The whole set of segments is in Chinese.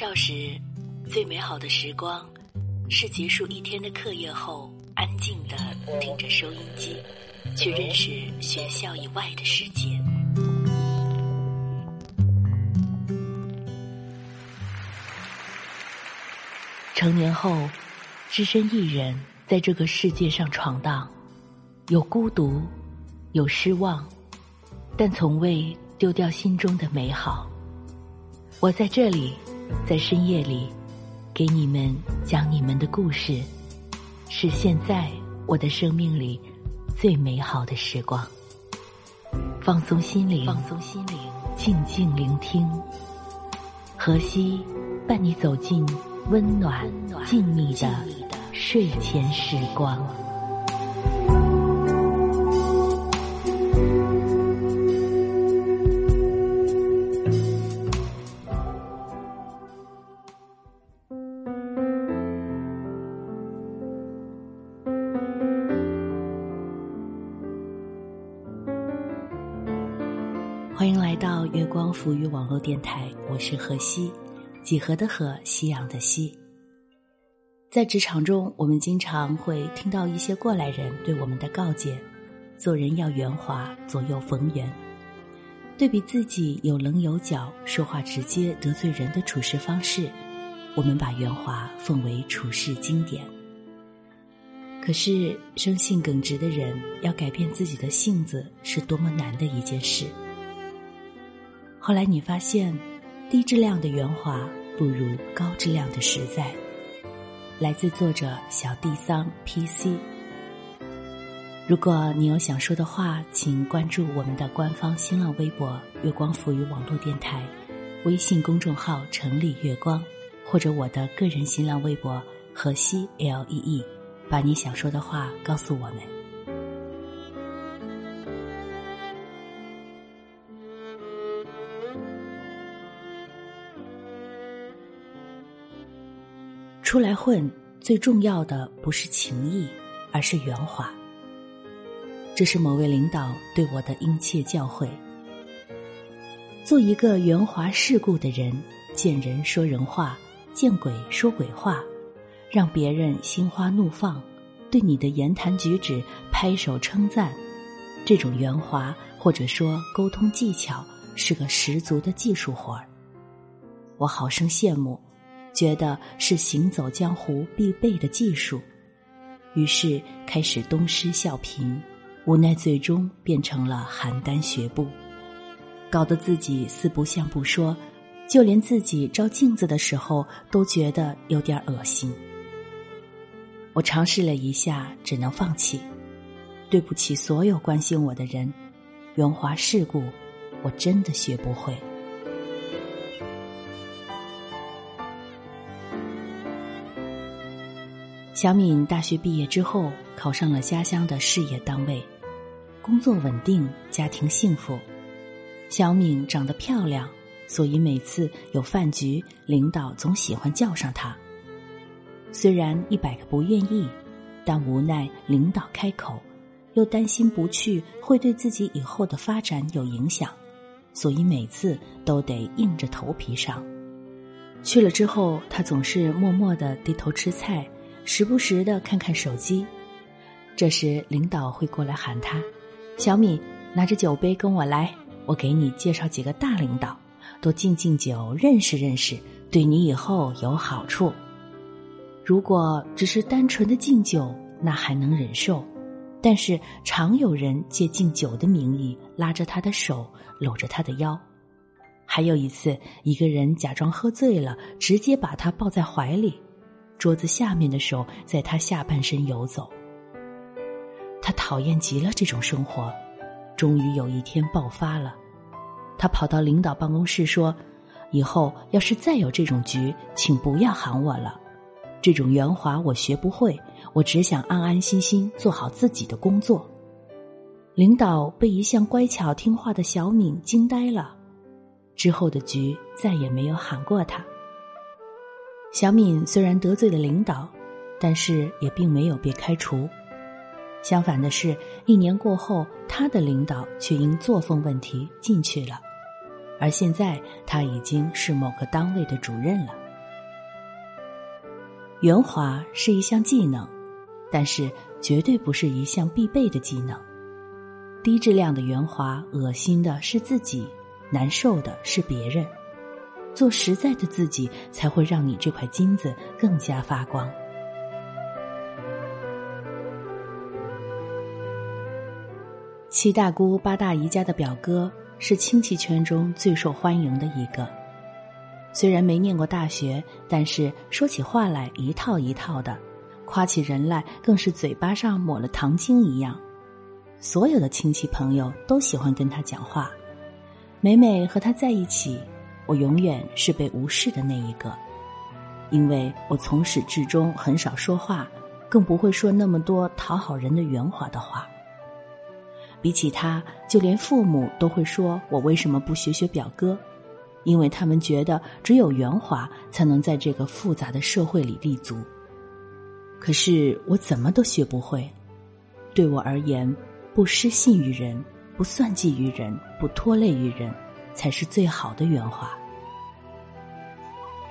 少时，最美好的时光，是结束一天的课业后，安静的听着收音机，去认识学校以外的世界。成年后，只身一人在这个世界上闯荡，有孤独，有失望，但从未丢掉心中的美好。我在这里，在深夜里，给你们讲你们的故事，是现在我的生命里最美好的时光。放松心灵，放松心灵，静静聆听，荷西伴你走进温暖、静谧的睡前时光。欢迎来到月光浮语网络电台，我是何西，几何的何，夕阳的西。在职场中，我们经常会听到一些过来人对我们的告诫：做人要圆滑，左右逢源。对比自己有棱有角、说话直接得罪人的处事方式，我们把圆滑奉为处事经典。可是，生性耿直的人要改变自己的性子，是多么难的一件事。后来你发现，低质量的圆滑不如高质量的实在。来自作者小地桑 PC。如果你有想说的话，请关注我们的官方新浪微博“月光浮语网络电台”，微信公众号“城里月光”，或者我的个人新浪微博“河西 L E E”，把你想说的话告诉我们。出来混，最重要的不是情谊，而是圆滑。这是某位领导对我的殷切教诲。做一个圆滑世故的人，见人说人话，见鬼说鬼话，让别人心花怒放，对你的言谈举止拍手称赞。这种圆滑或者说沟通技巧，是个十足的技术活儿。我好生羡慕。觉得是行走江湖必备的技术，于是开始东施效颦，无奈最终变成了邯郸学步，搞得自己四不像不说，就连自己照镜子的时候都觉得有点恶心。我尝试了一下，只能放弃。对不起，所有关心我的人，圆滑世故，我真的学不会。小敏大学毕业之后，考上了家乡的事业单位，工作稳定，家庭幸福。小敏长得漂亮，所以每次有饭局，领导总喜欢叫上她。虽然一百个不愿意，但无奈领导开口，又担心不去会对自己以后的发展有影响，所以每次都得硬着头皮上。去了之后，她总是默默的低头吃菜。时不时的看看手机，这时领导会过来喊他：“小米，拿着酒杯跟我来，我给你介绍几个大领导，多敬敬酒，认识认识，对你以后有好处。”如果只是单纯的敬酒，那还能忍受，但是常有人借敬酒的名义拉着他的手，搂着他的腰。还有一次，一个人假装喝醉了，直接把他抱在怀里。桌子下面的手在他下半身游走，他讨厌极了这种生活。终于有一天爆发了，他跑到领导办公室说：“以后要是再有这种局，请不要喊我了。这种圆滑我学不会，我只想安安心心做好自己的工作。”领导被一向乖巧听话的小敏惊呆了，之后的局再也没有喊过他。小敏虽然得罪了领导，但是也并没有被开除。相反的是，一年过后，他的领导却因作风问题进去了，而现在他已经是某个单位的主任了。圆滑是一项技能，但是绝对不是一项必备的技能。低质量的圆滑，恶心的是自己，难受的是别人。做实在的自己，才会让你这块金子更加发光。七大姑八大姨家的表哥是亲戚圈中最受欢迎的一个。虽然没念过大学，但是说起话来一套一套的，夸起人来更是嘴巴上抹了糖精一样。所有的亲戚朋友都喜欢跟他讲话。每每和他在一起，我永远是被无视的那一个，因为我从始至终很少说话，更不会说那么多讨好人的圆滑的话。比起他，就连父母都会说我为什么不学学表哥。因为他们觉得只有圆滑才能在这个复杂的社会里立足。可是我怎么都学不会。对我而言，不失信于人，不算计于人，不拖累于人，才是最好的圆滑。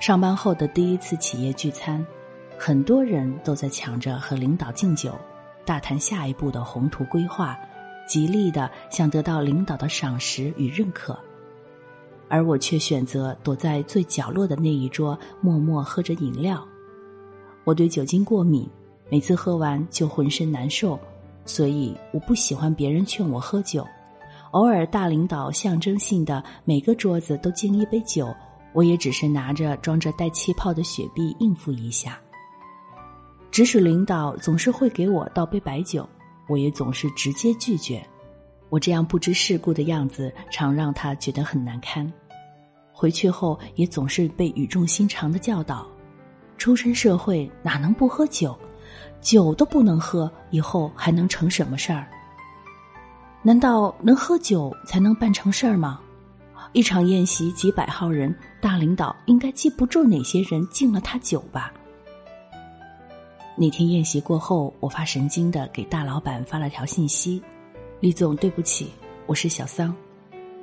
上班后的第一次企业聚餐，很多人都在抢着和领导敬酒，大谈下一步的宏图规划，极力的想得到领导的赏识与认可。而我却选择躲在最角落的那一桌，默默喝着饮料。我对酒精过敏，每次喝完就浑身难受，所以我不喜欢别人劝我喝酒。偶尔大领导象征性的每个桌子都敬一杯酒，我也只是拿着装着带气泡的雪碧应付一下。指使领导总是会给我倒杯白酒，我也总是直接拒绝。我这样不知世故的样子，常让他觉得很难堪。回去后也总是被语重心长的教导：出身社会哪能不喝酒？酒都不能喝，以后还能成什么事儿？难道能喝酒才能办成事儿吗？一场宴席几百号人，大领导应该记不住哪些人敬了他酒吧？那天宴席过后，我发神经的给大老板发了条信息。李总，对不起，我是小桑。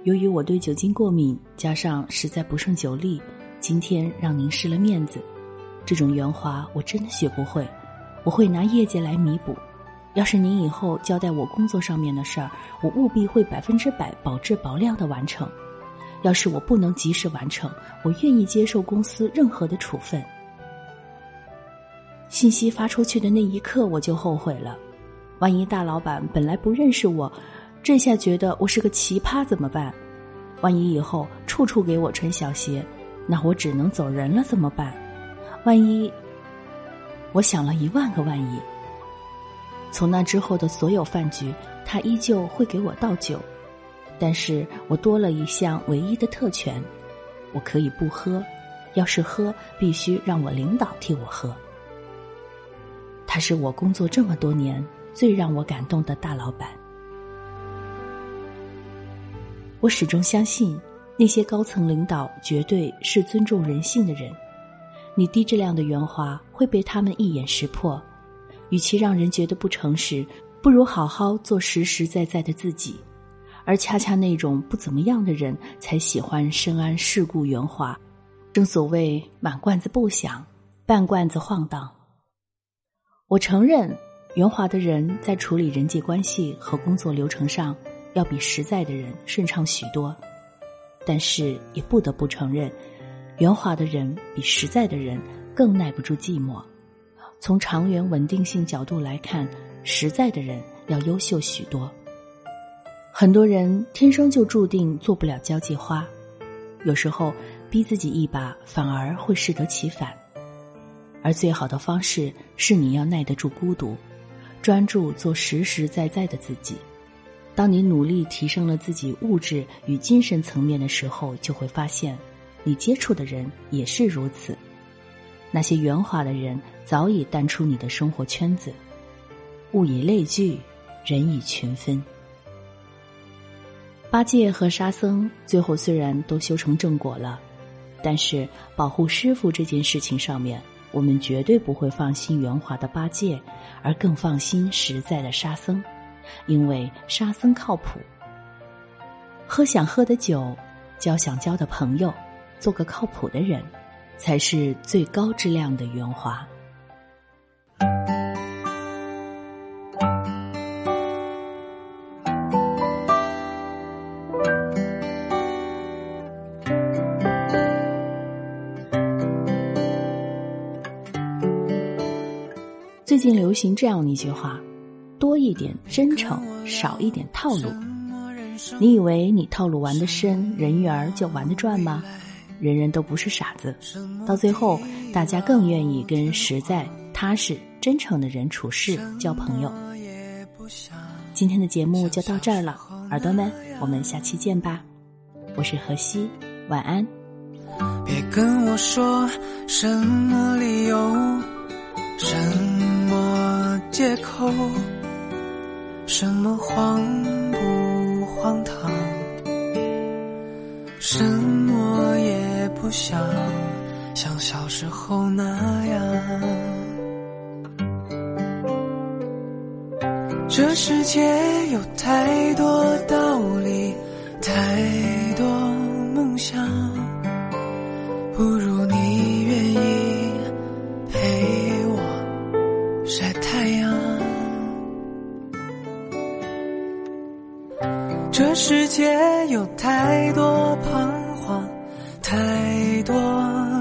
由于我对酒精过敏，加上实在不胜酒力，今天让您失了面子。这种圆滑我真的学不会，我会拿业绩来弥补。要是您以后交代我工作上面的事儿，我务必会百分之百保质保量的完成。要是我不能及时完成，我愿意接受公司任何的处分。信息发出去的那一刻，我就后悔了。万一大老板本来不认识我，这下觉得我是个奇葩怎么办？万一以后处处给我穿小鞋，那我只能走人了怎么办？万一……我想了一万个万一。从那之后的所有饭局，他依旧会给我倒酒，但是我多了一项唯一的特权：我可以不喝，要是喝，必须让我领导替我喝。他是我工作这么多年。最让我感动的大老板，我始终相信，那些高层领导绝对是尊重人性的人。你低质量的圆滑会被他们一眼识破。与其让人觉得不诚实，不如好好做实实在在的自己。而恰恰那种不怎么样的人，才喜欢深谙世故圆滑。正所谓满罐子不响，半罐子晃荡。我承认。圆滑的人在处理人际关系和工作流程上，要比实在的人顺畅许多。但是也不得不承认，圆滑的人比实在的人更耐不住寂寞。从长远稳定性角度来看，实在的人要优秀许多。很多人天生就注定做不了交际花，有时候逼自己一把，反而会适得其反。而最好的方式是你要耐得住孤独。专注做实实在在的自己。当你努力提升了自己物质与精神层面的时候，就会发现，你接触的人也是如此。那些圆滑的人早已淡出你的生活圈子。物以类聚，人以群分。八戒和沙僧最后虽然都修成正果了，但是保护师傅这件事情上面。我们绝对不会放心圆滑的八戒，而更放心实在的沙僧，因为沙僧靠谱。喝想喝的酒，交想交的朋友，做个靠谱的人，才是最高质量的圆滑。近流行这样一句话：多一点真诚，少一点套路。你以为你套路玩得深，人缘儿就玩得转吗？人人都不是傻子，到最后，大家更愿意跟实在、踏实、真诚的人处事、交朋友。今天的节目就到这儿了，耳朵们，我们下期见吧。我是何西，晚安。别跟我说什么理由，什么借口，什么荒不荒唐，什么也不想像小时候那样。这世界有太多这世界有太多彷徨，太多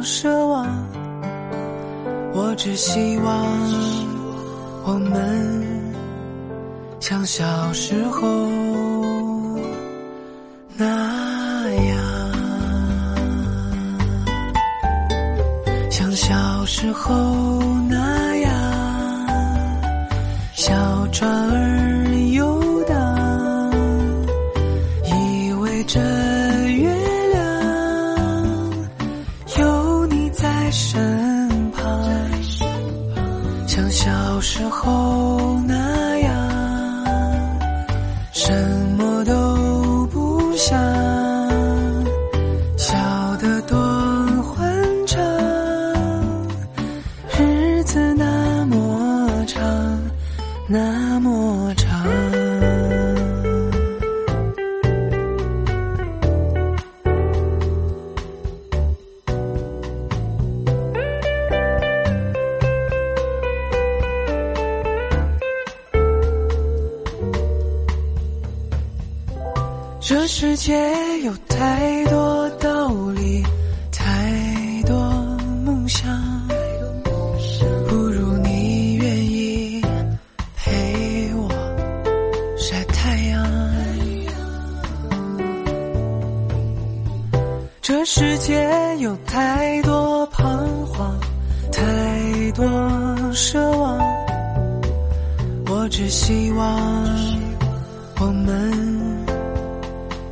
奢望，我只希望我们。像小时候那样，像小时候那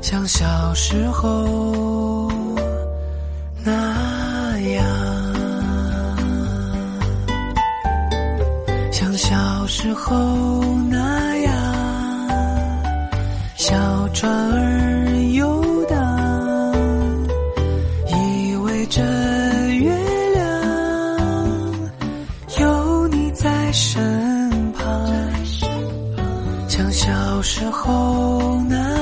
像小时候那样，像小时候那样，小船儿有时候呢